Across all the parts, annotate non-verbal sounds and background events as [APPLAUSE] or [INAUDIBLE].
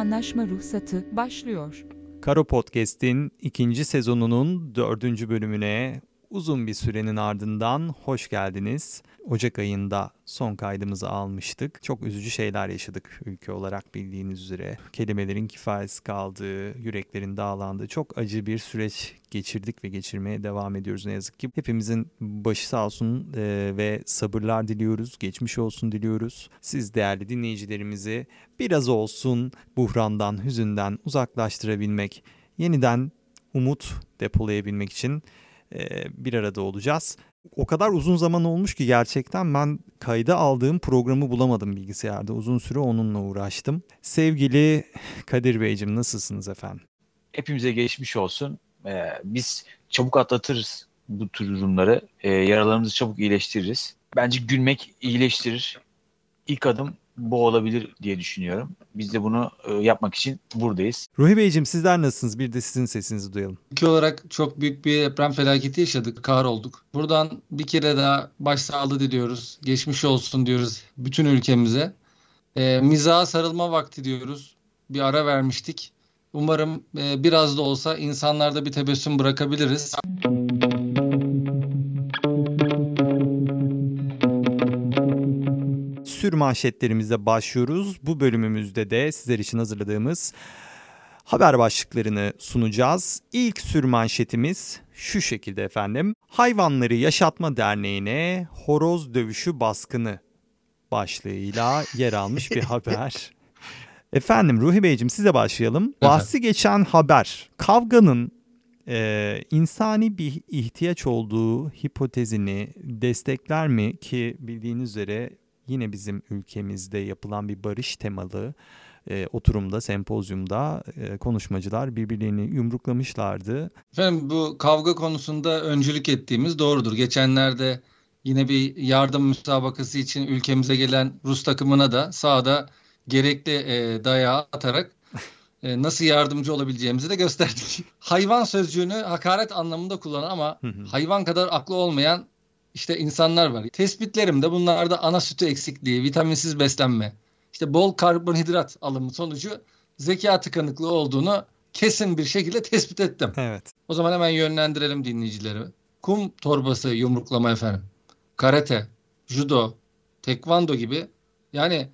Anlaşma Ruhsatı başlıyor. Karo Podcast'in ikinci sezonunun dördüncü bölümüne uzun bir sürenin ardından hoş geldiniz. Ocak ayında son kaydımızı almıştık. Çok üzücü şeyler yaşadık ülke olarak bildiğiniz üzere. Kelimelerin kifayetsiz kaldığı, yüreklerin dağlandığı çok acı bir süreç geçirdik ve geçirmeye devam ediyoruz ne yazık ki. Hepimizin başı sağ olsun e, ve sabırlar diliyoruz, geçmiş olsun diliyoruz. Siz değerli dinleyicilerimizi biraz olsun buhrandan, hüzünden uzaklaştırabilmek, yeniden umut depolayabilmek için bir arada olacağız. O kadar uzun zaman olmuş ki gerçekten ben kayda aldığım programı bulamadım bilgisayarda. Uzun süre onunla uğraştım. Sevgili Kadir Beyciğim nasılsınız efendim? Hepimize geçmiş olsun. Ee, biz çabuk atlatırız bu tür durumları. Ee, yaralarımızı çabuk iyileştiririz. Bence gülmek iyileştirir. İlk adım bu olabilir diye düşünüyorum. Biz de bunu e, yapmak için buradayız. Ruhi Beyciğim sizler nasılsınız? Bir de sizin sesinizi duyalım. Ülke olarak çok büyük bir deprem felaketi yaşadık, kar olduk. Buradan bir kere daha başsağlığı diliyoruz. Geçmiş olsun diyoruz bütün ülkemize. E, mizaha sarılma vakti diyoruz. Bir ara vermiştik. Umarım e, biraz da olsa insanlarda bir tebessüm bırakabiliriz. Sür manşetlerimize başlıyoruz. Bu bölümümüzde de sizler için hazırladığımız haber başlıklarını sunacağız. İlk sür manşetimiz şu şekilde efendim. Hayvanları Yaşatma Derneği'ne horoz dövüşü baskını başlığıyla yer almış bir [LAUGHS] haber. Efendim Ruhi Beyciğim size başlayalım. Bahsi geçen haber kavganın e, insani bir ihtiyaç olduğu hipotezini destekler mi ki bildiğiniz üzere yine bizim ülkemizde yapılan bir barış temalı e, oturumda, sempozyumda e, konuşmacılar birbirlerini yumruklamışlardı. Efendim bu kavga konusunda öncülük ettiğimiz doğrudur. Geçenlerde yine bir yardım müsabakası için ülkemize gelen Rus takımına da sahada gerekli e, dayağı atarak e, nasıl yardımcı olabileceğimizi de gösterdik. [LAUGHS] hayvan sözcüğünü hakaret anlamında kullanan ama hayvan kadar aklı olmayan işte insanlar var. Tespitlerim de bunlarda ana sütü eksikliği, vitaminsiz beslenme, işte bol karbonhidrat alımı sonucu zeka tıkanıklığı olduğunu kesin bir şekilde tespit ettim. Evet. O zaman hemen yönlendirelim dinleyicileri. Kum torbası yumruklama efendim. Karate, judo, tekvando gibi yani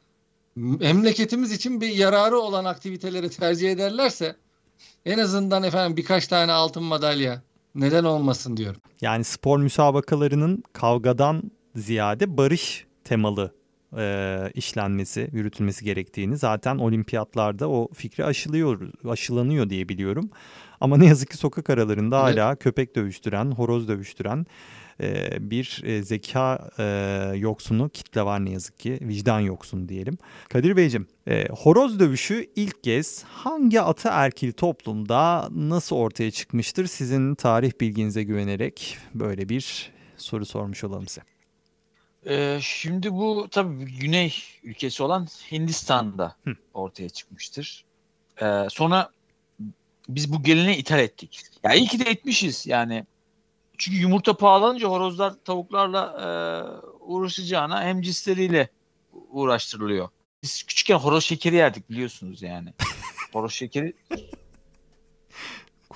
memleketimiz için bir yararı olan aktiviteleri tercih ederlerse en azından efendim birkaç tane altın madalya neden olmasın diyorum. Yani spor müsabakalarının kavgadan ziyade barış temalı e, işlenmesi, yürütülmesi gerektiğini zaten olimpiyatlarda o fikri aşılıyor, aşılanıyor diye biliyorum. Ama ne yazık ki sokak aralarında Evet. hala köpek dövüştüren, horoz dövüştüren e, bir e, zeka e, yoksunu kitle var ne yazık ki. Vicdan yoksunu diyelim. Kadir Beyciğim, e, horoz dövüşü ilk kez hangi ataerkil toplumda nasıl ortaya çıkmıştır? Sizin tarih bilginize güvenerek böyle bir soru sormuş olalım size. Ee, şimdi bu tabii güney ülkesi olan Hindistan'da Hı. ortaya çıkmıştır. Ee, sonra biz bu geleneği ithal ettik. Ya iyi ki de etmişiz yani. Çünkü yumurta pahalanınca horozlar tavuklarla e, uğraşacağına hem cinsleriyle uğraştırılıyor. Biz küçükken horoz şekeri yerdik biliyorsunuz yani. [LAUGHS] horoz şekeri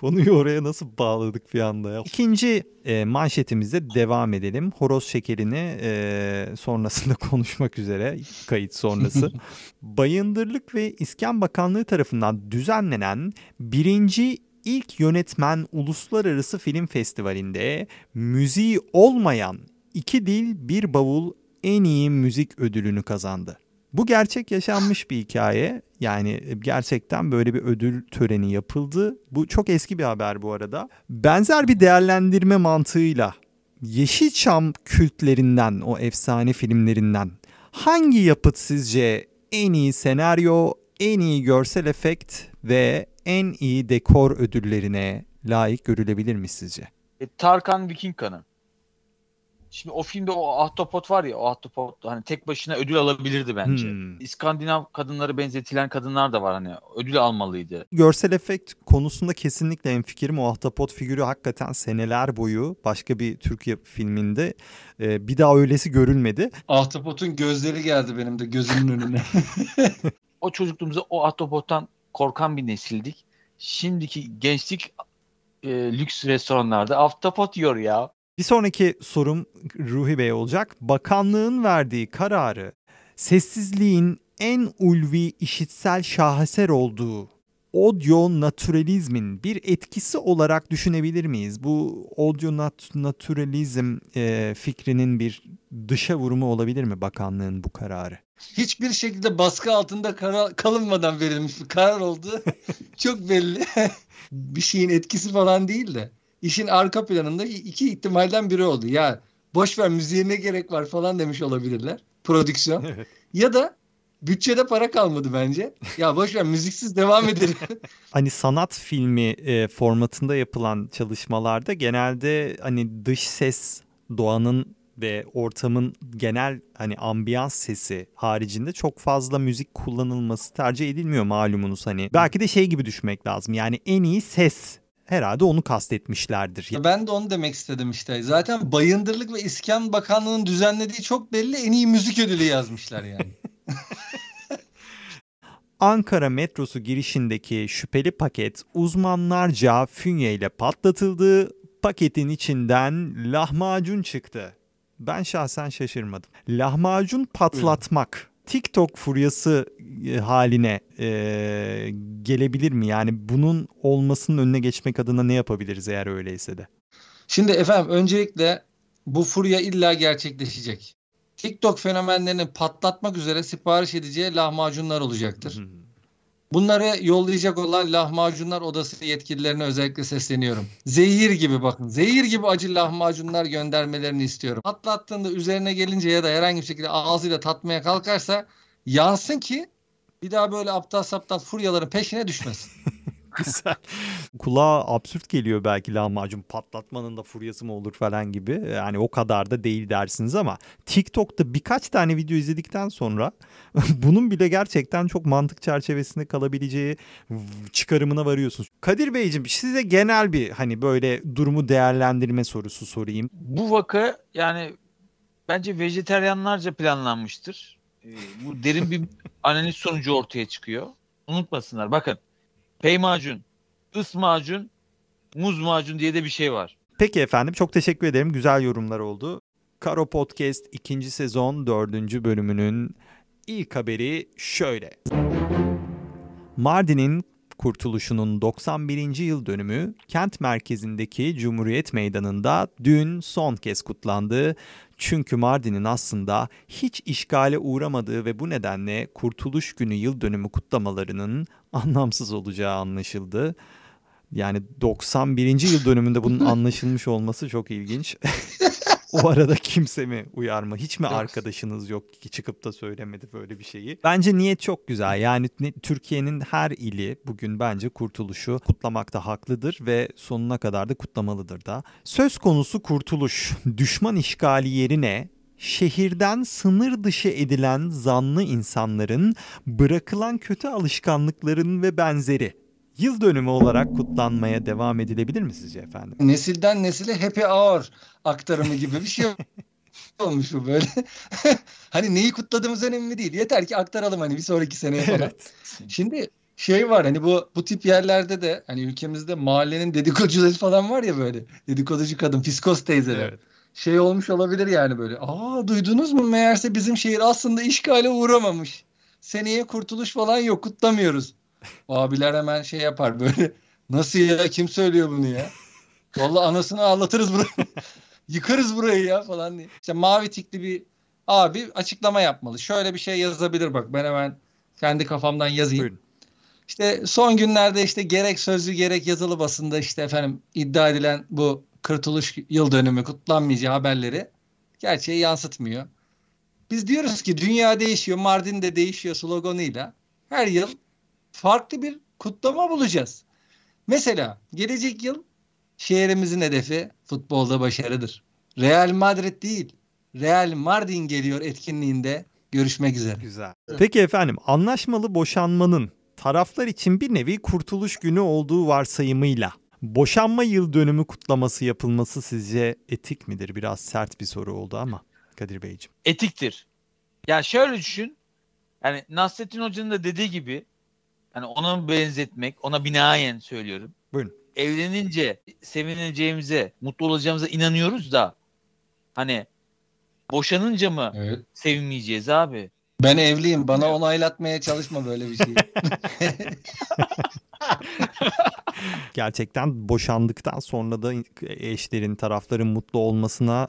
Konuyu oraya nasıl bağladık bir anda ya? İkinci e, manşetimizde devam edelim. Horoz şekerini e, sonrasında [LAUGHS] konuşmak üzere kayıt sonrası. [LAUGHS] Bayındırlık ve İskan Bakanlığı tarafından düzenlenen birinci ilk yönetmen uluslararası film festivalinde müziği olmayan iki dil bir bavul en iyi müzik ödülünü kazandı. Bu gerçek yaşanmış bir hikaye. Yani gerçekten böyle bir ödül töreni yapıldı. Bu çok eski bir haber bu arada. Benzer bir değerlendirme mantığıyla Yeşilçam kültlerinden, o efsane filmlerinden hangi yapıt sizce en iyi senaryo, en iyi görsel efekt ve en iyi dekor ödüllerine layık görülebilir mi sizce? E, Tarkan Viking Kanı. Şimdi o filmde o ahtapot var ya o ahtapot hani tek başına ödül alabilirdi bence. Hmm. İskandinav kadınları benzetilen kadınlar da var hani ödül almalıydı. Görsel efekt konusunda kesinlikle hemfikirim. O ahtapot figürü hakikaten seneler boyu başka bir Türkiye filminde e, bir daha öylesi görülmedi. Ahtapotun gözleri geldi benim de gözümün önüne. [LAUGHS] o çocukluğumuzda o ahtapottan korkan bir nesildik. Şimdiki gençlik e, lüks restoranlarda ahtapot yiyor ya. Bir sonraki sorum Ruhi Bey olacak. Bakanlığın verdiği kararı sessizliğin en ulvi işitsel şaheser olduğu audio naturalizmin bir etkisi olarak düşünebilir miyiz? Bu audio nat- naturalizm e, fikrinin bir dışa vurumu olabilir mi bakanlığın bu kararı? Hiçbir şekilde baskı altında karar, kalınmadan verilmiş bir karar oldu. [LAUGHS] Çok belli. [LAUGHS] bir şeyin etkisi falan değil de işin arka planında iki ihtimalden biri oldu. Ya boş ver müziğe ne gerek var falan demiş olabilirler. Prodüksiyon. Evet. Ya da bütçede para kalmadı bence. Ya boş ver müziksiz devam edelim. [LAUGHS] Hani sanat filmi e, formatında yapılan çalışmalarda genelde hani dış ses doğanın ve ortamın genel hani ambiyans sesi haricinde çok fazla müzik kullanılması tercih edilmiyor malumunuz hani. Belki de şey gibi düşünmek lazım. Yani en iyi ses herhalde onu kastetmişlerdir. Ben de onu demek istedim işte. Zaten Bayındırlık ve İskan Bakanlığı'nın düzenlediği çok belli en iyi müzik ödülü yazmışlar yani. [LAUGHS] [LAUGHS] Ankara metrosu girişindeki şüpheli paket uzmanlarca fünyeyle patlatıldı. Paketin içinden lahmacun çıktı. Ben şahsen şaşırmadım. Lahmacun patlatmak TikTok furyası e, haline e, gelebilir mi? Yani bunun olmasının önüne geçmek adına ne yapabiliriz eğer öyleyse de? Şimdi efendim öncelikle bu furya illa gerçekleşecek. TikTok fenomenlerini patlatmak üzere sipariş edeceği lahmacunlar olacaktır. Bunları yollayacak olan lahmacunlar odası yetkililerine özellikle sesleniyorum. Zehir gibi bakın. Zehir gibi acı lahmacunlar göndermelerini istiyorum. Patlattığında üzerine gelince ya da herhangi bir şekilde ağzıyla tatmaya kalkarsa yansın ki bir daha böyle aptal saptal furyaların peşine düşmesin. [LAUGHS] Güzel. Kulağa absürt geliyor belki lahmacun patlatmanın da furyası mı olur falan gibi. Yani o kadar da değil dersiniz ama TikTok'ta birkaç tane video izledikten sonra [LAUGHS] bunun bile gerçekten çok mantık çerçevesinde kalabileceği çıkarımına varıyorsunuz. Kadir Beyciğim size genel bir hani böyle durumu değerlendirme sorusu sorayım. Bu vaka yani bence vejeteryanlarca planlanmıştır. Ee, bu derin bir [LAUGHS] analiz sonucu ortaya çıkıyor. Unutmasınlar. Bakın pey macun, ıs macun, muz macun diye de bir şey var. Peki efendim çok teşekkür ederim. Güzel yorumlar oldu. Karo Podcast 2. sezon 4. bölümünün ilk haberi şöyle. Mardin'in kurtuluşunun 91. yıl dönümü kent merkezindeki Cumhuriyet Meydanı'nda dün son kez kutlandı. Çünkü Mardin'in aslında hiç işgale uğramadığı ve bu nedenle Kurtuluş Günü yıl dönümü kutlamalarının [LAUGHS] anlamsız olacağı anlaşıldı. Yani 91. yıl dönümünde bunun [LAUGHS] anlaşılmış olması çok ilginç. [LAUGHS] o arada kimse mi uyarma? Hiç mi arkadaşınız yok ki çıkıp da söylemedi böyle bir şeyi? Bence niyet çok güzel. Yani Türkiye'nin her ili bugün bence kurtuluşu kutlamakta haklıdır ve sonuna kadar da kutlamalıdır da. Söz konusu kurtuluş, düşman işgali yerine şehirden sınır dışı edilen zanlı insanların bırakılan kötü alışkanlıkların ve benzeri yıl dönümü olarak kutlanmaya devam edilebilir mi sizce efendim? Nesilden nesile happy hour aktarımı gibi bir şey [LAUGHS] olmuş bu böyle. [LAUGHS] hani neyi kutladığımız önemli değil. Yeter ki aktaralım hani bir sonraki seneye falan. Evet. Şimdi şey var hani bu bu tip yerlerde de hani ülkemizde mahallenin dedikoducuları falan var ya böyle. Dedikoducu kadın, fiskos teyzeler. Evet. Şey olmuş olabilir yani böyle. Aa duydunuz mu meğerse bizim şehir aslında işgale uğramamış. Seneye kurtuluş falan yok kutlamıyoruz. Abiler hemen şey yapar böyle. [LAUGHS] Nasıl ya kim söylüyor bunu ya? Vallahi anasını ağlatırız burayı. [LAUGHS] Yıkarız burayı ya falan diye. İşte mavi tikli bir abi açıklama yapmalı. Şöyle bir şey yazabilir bak ben hemen kendi kafamdan yazayım. Buyurun. İşte son günlerde işte gerek sözlü gerek yazılı basında işte efendim iddia edilen bu Kurtuluş yıl dönümü kutlanmayacağı haberleri gerçeği yansıtmıyor. Biz diyoruz ki dünya değişiyor, Mardin de değişiyor sloganıyla her yıl farklı bir kutlama bulacağız. Mesela gelecek yıl şehrimizin hedefi futbolda başarıdır. Real Madrid değil, Real Mardin geliyor etkinliğinde. Görüşmek üzere. Güzel. Peki efendim anlaşmalı boşanmanın taraflar için bir nevi kurtuluş günü olduğu varsayımıyla boşanma yıl dönümü kutlaması yapılması sizce etik midir? Biraz sert bir soru oldu ama Kadir Beyciğim. Etiktir. Ya şöyle düşün. Yani Nasrettin Hoca'nın da dediği gibi hani ona benzetmek, ona binaen söylüyorum. Buyurun. Evlenince sevineceğimize, mutlu olacağımıza inanıyoruz da hani boşanınca mı Evet. sevinmeyeceğiz abi? Ben evliyim. Bana onaylatmaya çalışma böyle bir şeyi. [LAUGHS] Gerçekten boşandıktan sonra da eşlerin, tarafların mutlu olmasına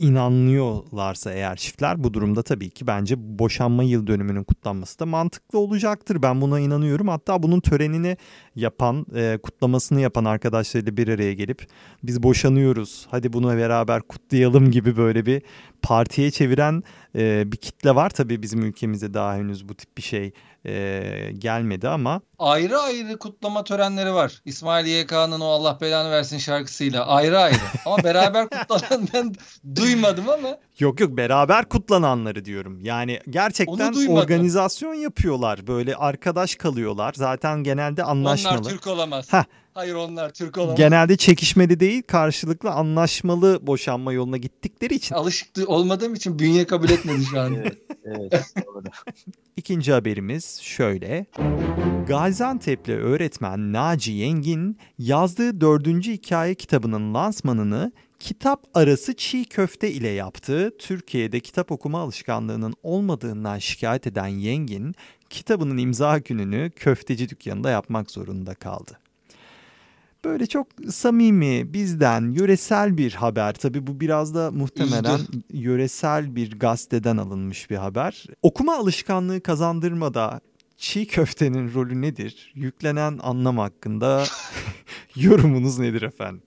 inanıyorlarsa eğer çiftler bu durumda tabii ki bence boşanma yıl dönümünün kutlanması da mantıklı olacaktır. Ben buna inanıyorum. Hatta bunun törenini yapan, e, kutlamasını yapan arkadaşlarıyla bir araya gelip biz boşanıyoruz hadi bunu beraber kutlayalım gibi böyle bir partiye çeviren e, bir kitle var. Tabii bizim ülkemizde daha henüz bu tip bir şey e, gelmedi ama ayrı ayrı kutlama törenleri var. İsmail YK'nın o Allah belanı versin şarkısıyla ayrı ayrı. Ama beraber kutlanan [LAUGHS] ben duymadım ama Yok yok beraber kutlananları diyorum. Yani gerçekten organizasyon yapıyorlar. Böyle arkadaş kalıyorlar. Zaten genelde onlar anlaşmalı. Türk olamaz. Heh. Hayır onlar Türk olamaz. Genelde çekişmeli değil karşılıklı anlaşmalı boşanma yoluna gittikleri için. Alışık olmadığım için bünye kabul etmedi şu an. Evet, evet. İkinci haberimiz şöyle. Gaziantep'li öğretmen Naci Yengin yazdığı dördüncü hikaye kitabının lansmanını kitap arası çiğ köfte ile yaptı. Türkiye'de kitap okuma alışkanlığının olmadığından şikayet eden Yengin, kitabının imza gününü köfteci dükkanında yapmak zorunda kaldı. Böyle çok samimi, bizden, yöresel bir haber. Tabii bu biraz da muhtemelen Üzdü. yöresel bir gazeteden alınmış bir haber. Okuma alışkanlığı kazandırmada çiğ köftenin rolü nedir? Yüklenen anlam hakkında [LAUGHS] yorumunuz nedir efendim?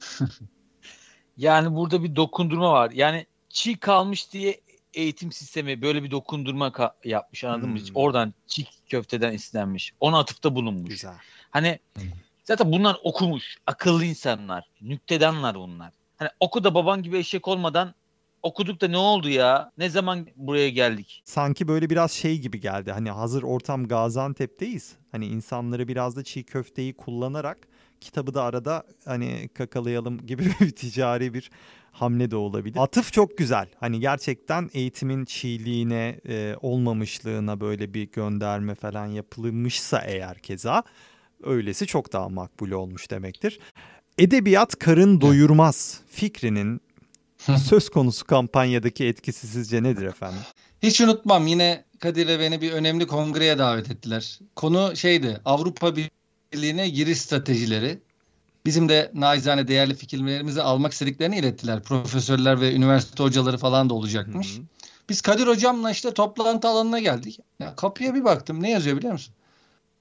Yani burada bir dokundurma var. Yani çiğ kalmış diye eğitim sistemi böyle bir dokundurma yapmış anladın mı? Hmm. Oradan çiğ köfteden istenmiş. Ona atıfta bulunmuş. Güzel. Hani. Zaten bunlar okumuş, akıllı insanlar, nüktedanlar bunlar. Hani oku da baban gibi eşek olmadan okuduk da ne oldu ya? Ne zaman buraya geldik? Sanki böyle biraz şey gibi geldi. Hani hazır ortam Gaziantep'teyiz. Hani insanları biraz da çiğ köfteyi kullanarak kitabı da arada hani kakalayalım gibi [LAUGHS] bir ticari bir hamle de olabilir. Atıf çok güzel. Hani gerçekten eğitimin çiğliğine, e, olmamışlığına böyle bir gönderme falan yapılmışsa eğer keza öylesi çok daha makbul olmuş demektir. Edebiyat karın doyurmaz fikrinin söz konusu kampanyadaki etkisi sizce nedir efendim? Hiç unutmam yine Kadir'le beni bir önemli kongreye davet ettiler. Konu şeydi Avrupa Birliği'ne giriş stratejileri. Bizim de naizane değerli fikirlerimizi almak istediklerini ilettiler. Profesörler ve üniversite hocaları falan da olacakmış. Hı hı. Biz Kadir hocamla işte toplantı alanına geldik. Ya kapıya bir baktım. Ne yazıyor biliyor musun?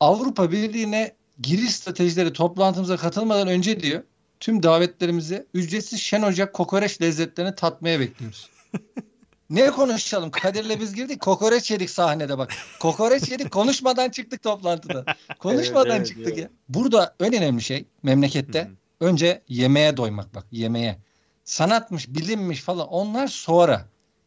Avrupa Birliği'ne giriş stratejileri toplantımıza katılmadan önce diyor. Tüm davetlerimizi ücretsiz şen ocak kokoreç lezzetlerini tatmaya bekliyoruz. [LAUGHS] ne konuşalım? Kadir'le biz girdik. Kokoreç yedik sahnede bak. Kokoreç yedik. Konuşmadan çıktık toplantıda. Konuşmadan Evet, evet, çıktık evet. ya. Burada en önemli şey memlekette önce yemeğe doymak bak yemeğe. Sanatmış, bilimmiş falan onlar sonra.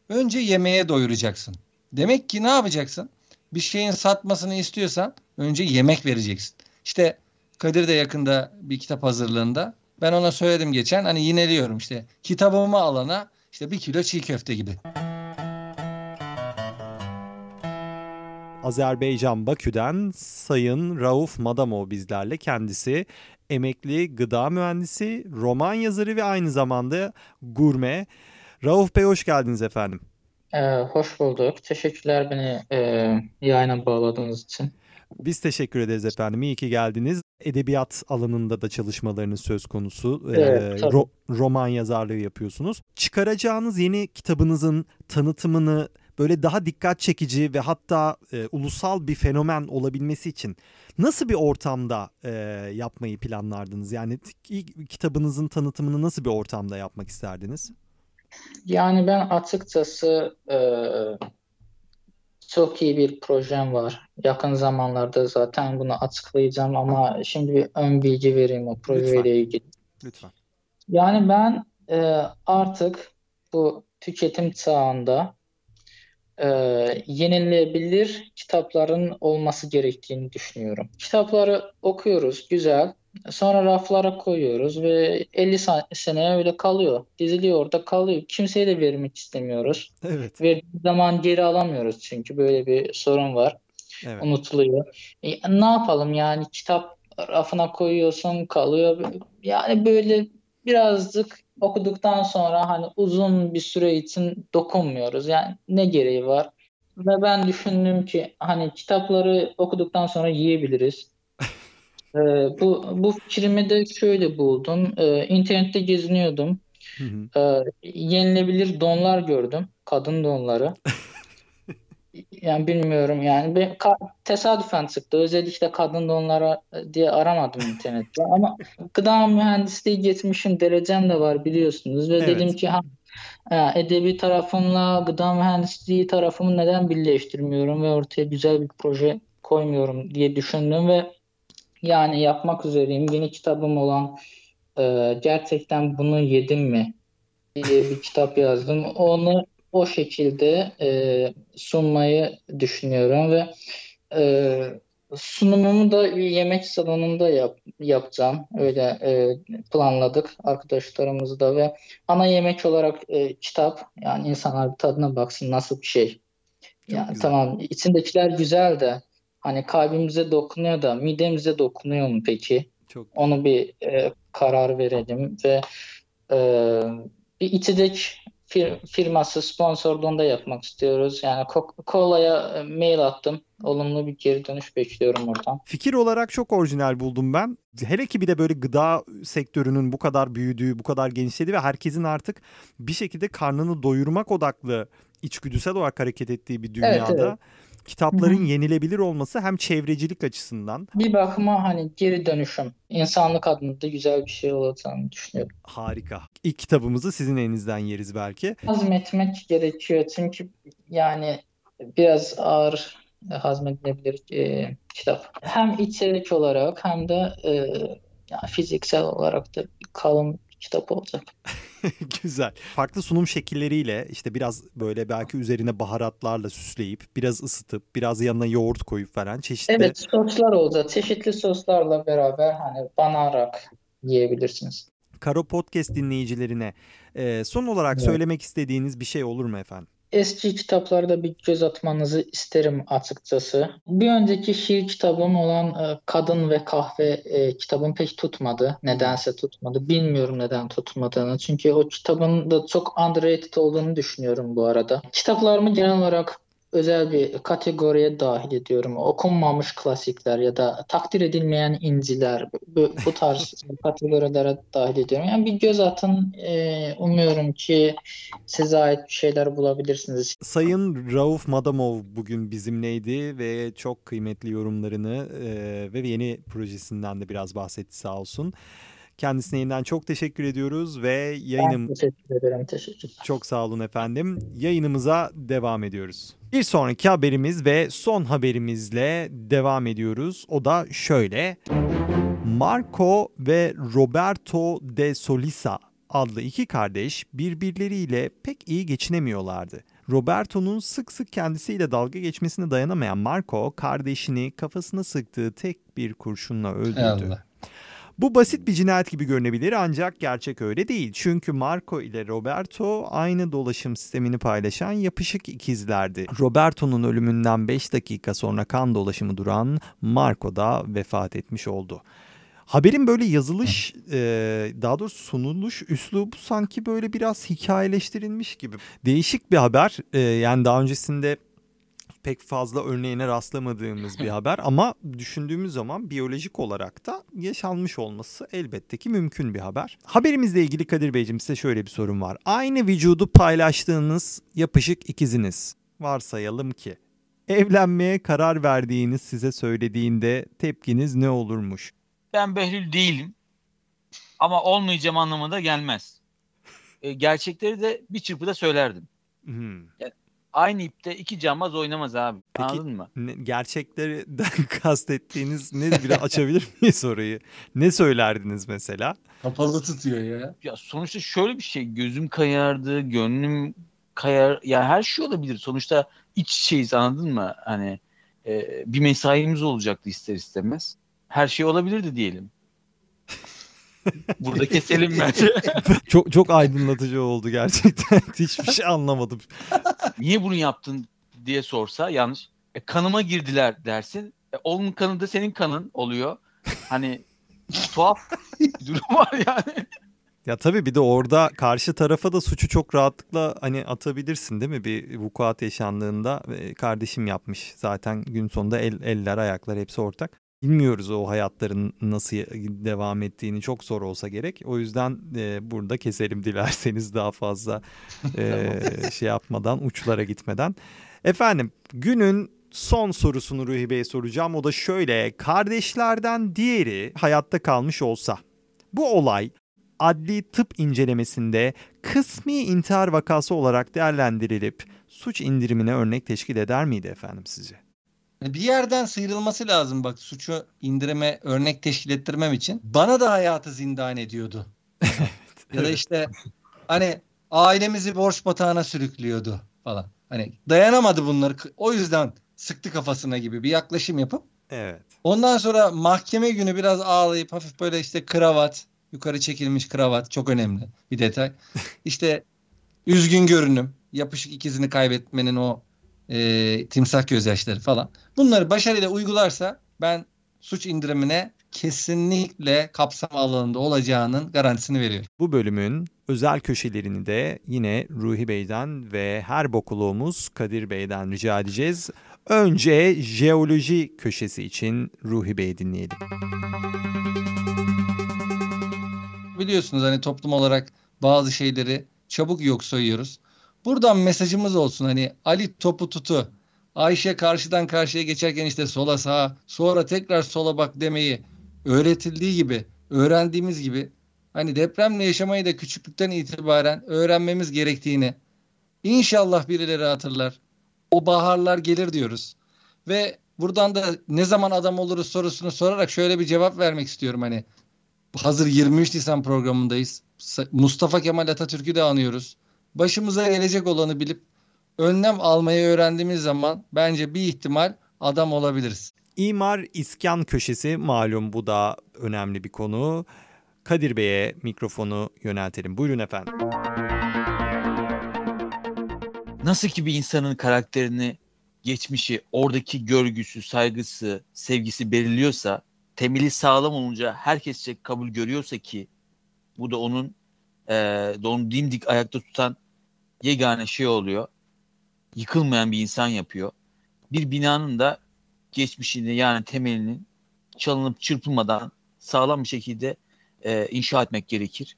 Önce yemeğe doyuracaksın. Demek ki ne yapacaksın? Bir şeyin satmasını istiyorsan önce yemek vereceksin. İşte Kadir de yakında bir kitap hazırlığında. Ben ona söyledim geçen hani yineliyorum işte kitabımı alana işte bir kilo çiğ köfte gibi. Azerbaycan Bakü'den Sayın Rauf Madamov bizlerle kendisi emekli gıda mühendisi, roman yazarı ve aynı zamanda gurme. Rauf Bey hoş geldiniz efendim. Ee, hoş bulduk. Teşekkürler beni e, yayına bağladığınız için. Biz teşekkür ederiz efendim. İyi ki geldiniz. Edebiyat alanında da çalışmalarınız söz konusu. Evet, Ee, ro- roman yazarlığı yapıyorsunuz. Çıkaracağınız yeni kitabınızın tanıtımını böyle daha dikkat çekici ve hatta e, ulusal bir fenomen olabilmesi için nasıl bir ortamda e, yapmayı planlardınız? Yani ilk kitabınızın tanıtımını nasıl bir ortamda yapmak isterdiniz? Yani ben açıkçası e, çok iyi bir projem var. Yakın zamanlarda zaten bunu açıklayacağım ama şimdi bir ön bilgi vereyim o Lütfen. projeyle ilgili. Lütfen. Yani ben e, artık bu tüketim çağında e, yenilebilir kitapların olması gerektiğini düşünüyorum. Kitapları okuyoruz, güzel. Sonra raflara koyuyoruz ve 50 sa- seneye öyle kalıyor. Diziliyor orada kalıyor. Kimseye de vermek istemiyoruz. Evet. Verdiğimiz zaman geri alamıyoruz çünkü böyle bir sorun var. Evet. Unutuluyor. E, ne yapalım yani kitap rafına koyuyorsun kalıyor. Yani böyle birazcık okuduktan sonra hani uzun bir süre için dokunmuyoruz. Yani ne gereği var? Ve ben düşündüm ki hani kitapları okuduktan sonra yiyebiliriz. [LAUGHS] Ee, bu bu fikrimi de şöyle buldum. Ee, internette geziniyordum. Hı hı. Ee, yenilebilir donlar gördüm. Kadın donları. [LAUGHS] Yani bilmiyorum yani. Ben ka- tesadüfen çıktı. Özellikle kadın donlara diye aramadım internette. [LAUGHS] Ama gıda mühendisliği geçmişim. Derecem de var biliyorsunuz. Ve Evet. dedim ki ha, ha, edebi tarafımla gıda mühendisliği tarafımı neden birleştirmiyorum ve ortaya güzel bir proje koymuyorum diye düşündüm ve yani yapmak üzereyim. Yeni kitabım olan e, gerçekten bunu yedim mi diye bir kitap yazdım. Onu o şekilde e, sunmayı düşünüyorum ve e, sunumumu da yemek salonunda yap, yapacağım. Öyle e, planladık arkadaşlarımızla ve ana yemek olarak e, kitap yani insanlar tadına baksın nasıl bir şey. Yani güzel. tamam içindekiler güzel de hani kalbimize dokunuyor da midemize dokunuyor mu peki? Çok Onu bir e, karar verelim ve e, bir içecek fir- firması sponsorluğunda yapmak istiyoruz. Yani Coca-Cola'ya e, mail attım. Olumlu bir geri dönüş bekliyorum oradan. Fikir olarak çok orijinal buldum ben. Hele ki bir de böyle gıda sektörünün bu kadar büyüdüğü, bu kadar genişlediği ve herkesin artık bir şekilde karnını doyurmak odaklı içgüdüsel olarak hareket ettiği bir dünyada evet. Kitapların Hı hı. yenilebilir olması hem çevrecilik açısından Bir bakıma hani geri dönüşüm insanlık adına da güzel bir şey olacağını düşünüyorum. harika. İlk kitabımızı sizin elinizden yeriz belki. Hazmetmek gerekiyor çünkü yani biraz ağır hazmedilebilir e, kitap. Hem içerik olarak hem de e, ya fiziksel olarak da kalın kitap olacak. [LAUGHS] Güzel. Farklı sunum şekilleriyle işte biraz böyle belki üzerine baharatlarla süsleyip biraz ısıtıp biraz yanına yoğurt koyup falan çeşitli Evet soslar olacak. Çeşitli soslarla beraber hani banarak yiyebilirsiniz. Karo Podcast dinleyicilerine son olarak Evet. söylemek istediğiniz bir şey olur mu efendim? Eski kitaplarda bir göz atmanızı isterim açıkçası. Bir önceki şiir kitabım olan e, Kadın ve Kahve e, kitabım pek tutmadı. Nedense tutmadı. Bilmiyorum neden tutmadığını. Çünkü o kitabın da çok underrated olduğunu düşünüyorum bu arada. Kitaplarımı genel olarak özel bir kategoriye dahil ediyorum. Okunmamış klasikler ya da takdir edilmeyen inciler bu, bu tarz [LAUGHS] kategorilere dahil ediyorum. Yani bir göz atın. E, umuyorum ki size ait bir şeyler bulabilirsiniz. Sayın Rauf Madamov bugün bizimleydi ve çok kıymetli yorumlarını e, ve yeni projesinden de biraz bahsetti sağ olsun. Kendisine yeniden çok teşekkür ediyoruz ve Ben yayınım teşekkür ederim. Teşekkür çok sağ olun efendim. Yayınımıza devam ediyoruz. Bir sonraki haberimiz ve son haberimizle devam ediyoruz. O da şöyle. Marco ve Roberto de Solisa adlı iki kardeş birbirleriyle pek iyi geçinemiyorlardı. Roberto'nun sık sık kendisiyle dalga geçmesine dayanamayan Marco kardeşini kafasına sıktığı tek bir kurşunla öldürdü. Allah. Bu basit bir cinayet gibi görünebilir ancak gerçek öyle değil. Çünkü Marco ile Roberto aynı dolaşım sistemini paylaşan yapışık ikizlerdi. Roberto'nun ölümünden 5 dakika sonra kan dolaşımı duran Marco da vefat etmiş oldu. Haberin böyle yazılış, e, daha doğrusu sunuluş üslubu sanki böyle biraz hikayeleştirilmiş gibi. Değişik bir haber. E, yani daha öncesinde pek fazla örneğine rastlamadığımız bir haber ama düşündüğümüz zaman biyolojik olarak da yaşanmış olması elbette ki mümkün bir haber. Haberimizle ilgili Kadir Beyciğim size şöyle bir sorun var. Aynı vücudu paylaştığınız yapışık ikiziniz varsayalım ki evlenmeye karar verdiğiniz size söylediğinde tepkiniz ne olurmuş? Ben Behlül değilim. Ama olmayacağım anlamına gelmez. E, gerçekleri de bir çırpıda söylerdim. Hmm. Aynı ipte iki cambaz oynamaz abi. Peki- Anladın mı? Ne- Gerçeklerden [LAUGHS] kastettiğiniz ne biraz açabilir miyiz orayı? Ne söylerdiniz mesela? Kapalı tutuyor ya. Ya sonuçta şöyle bir şey. Gözüm kayardı, gönlüm kayar. Ya her şey olabilir. Sonuçta iç içeyiz anladın mı? Hani e, bir mesaimiz olacaktı ister istemez. Her şey olabilirdi diyelim. [LAUGHS] Burada keselim bence. [LAUGHS] çok çok aydınlatıcı oldu gerçekten. Hiçbir şey anlamadım. Niye bunu yaptın diye sorsa yanlış. E, kanıma girdiler dersin. E, onun kanı da senin kanın oluyor. Hani tuhaf [LAUGHS] bir durum var yani. Ya tabii bir de orada karşı tarafa da suçu çok rahatlıkla hani atabilirsin değil mi? Bir vukuat yaşandığında e, kardeşim yapmış. Zaten gün sonunda el, eller ayaklar hepsi ortak. Bilmiyoruz o hayatların nasıl devam ettiğini çok zor olsa gerek. O yüzden e, burada keselim dilerseniz daha fazla e, [LAUGHS] şey yapmadan uçlara gitmeden. Efendim günün son sorusunu Ruhi Bey'e soracağım. O da şöyle kardeşlerden diğeri hayatta kalmış olsa bu olay adli tıp incelemesinde kısmi intihar vakası olarak değerlendirilip suç indirimine örnek teşkil eder miydi efendim sizce? Bir yerden sıyrılması lazım bak suçu indirime örnek teşkil ettirmem için. Bana da hayatı zindan ediyordu. [LAUGHS] ya da işte hani ailemizi borç batağına sürüklüyordu falan. Hani dayanamadı bunları. O yüzden sıktı kafasına gibi bir yaklaşım yapıp Evet. Ondan sonra mahkeme günü biraz ağlayıp hafif böyle işte kravat, yukarı çekilmiş kravat çok önemli bir detay. [LAUGHS] İşte üzgün görünüm, yapışık ikizini kaybetmenin o e, timsah gözyaşları falan. Bunları başarıyla uygularsa ben suç indirimine kesinlikle kapsam alanında olacağının garantisini veriyorum. Bu bölümün özel köşelerini de yine Ruhi Bey'den ve her bokuluğumuz Kadir Bey'den rica edeceğiz. Önce jeoloji köşesi için Ruhi Bey'i dinleyelim. Biliyorsunuz hani toplum olarak bazı şeyleri çabuk yok sayıyoruz. Buradan mesajımız olsun hani Ali topu tutu, Ayşe karşıdan karşıya geçerken işte sola sağa, sonra tekrar sola bak demeyi öğretildiği gibi, öğrendiğimiz gibi hani depremle yaşamayı da küçüklükten itibaren öğrenmemiz gerektiğini inşallah birileri hatırlar. O baharlar gelir diyoruz. Ve buradan da ne zaman adam oluruz sorusunu sorarak şöyle bir cevap vermek istiyorum hani. Hazır 23 Nisan programındayız. Mustafa Kemal Atatürk'ü de anıyoruz. Başımıza gelecek olanı bilip önlem almayı öğrendiğimiz zaman bence bir ihtimal adam olabiliriz. İmar iskan köşesi malum bu da önemli bir konu. Kadir Bey'e mikrofonu yöneltelim. Buyurun efendim. Nasıl ki bir insanın karakterini, geçmişi, oradaki görgüsü, saygısı, sevgisi belirliyorsa, temeli sağlam olunca herkesçe kabul görüyorsa ki bu da onun e, onu dimdik ayakta tutan yegane şey oluyor. Yıkılmayan bir insan yapıyor. Bir binanın da geçmişini yani temelinin çalınıp çırpılmadan sağlam bir şekilde e, inşa etmek gerekir.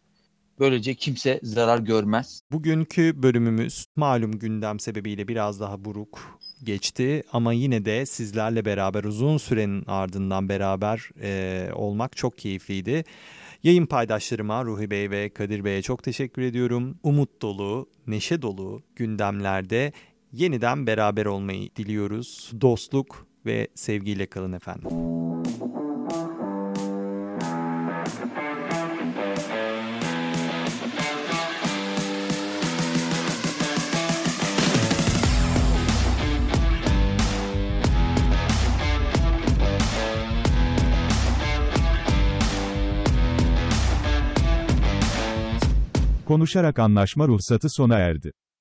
Böylece kimse zarar görmez. Bugünkü bölümümüz malum gündem sebebiyle biraz daha buruk geçti ama yine de sizlerle beraber uzun sürenin ardından beraber e, olmak çok keyifliydi. Yayın paydaşlarıma Ruhi Bey ve Kadir Bey'e çok teşekkür ediyorum. Umut dolu, neşe dolu gündemlerde yeniden beraber olmayı diliyoruz. Dostluk ve sevgiyle kalın efendim. Konuşarak anlaşma ruhsatı sona erdi.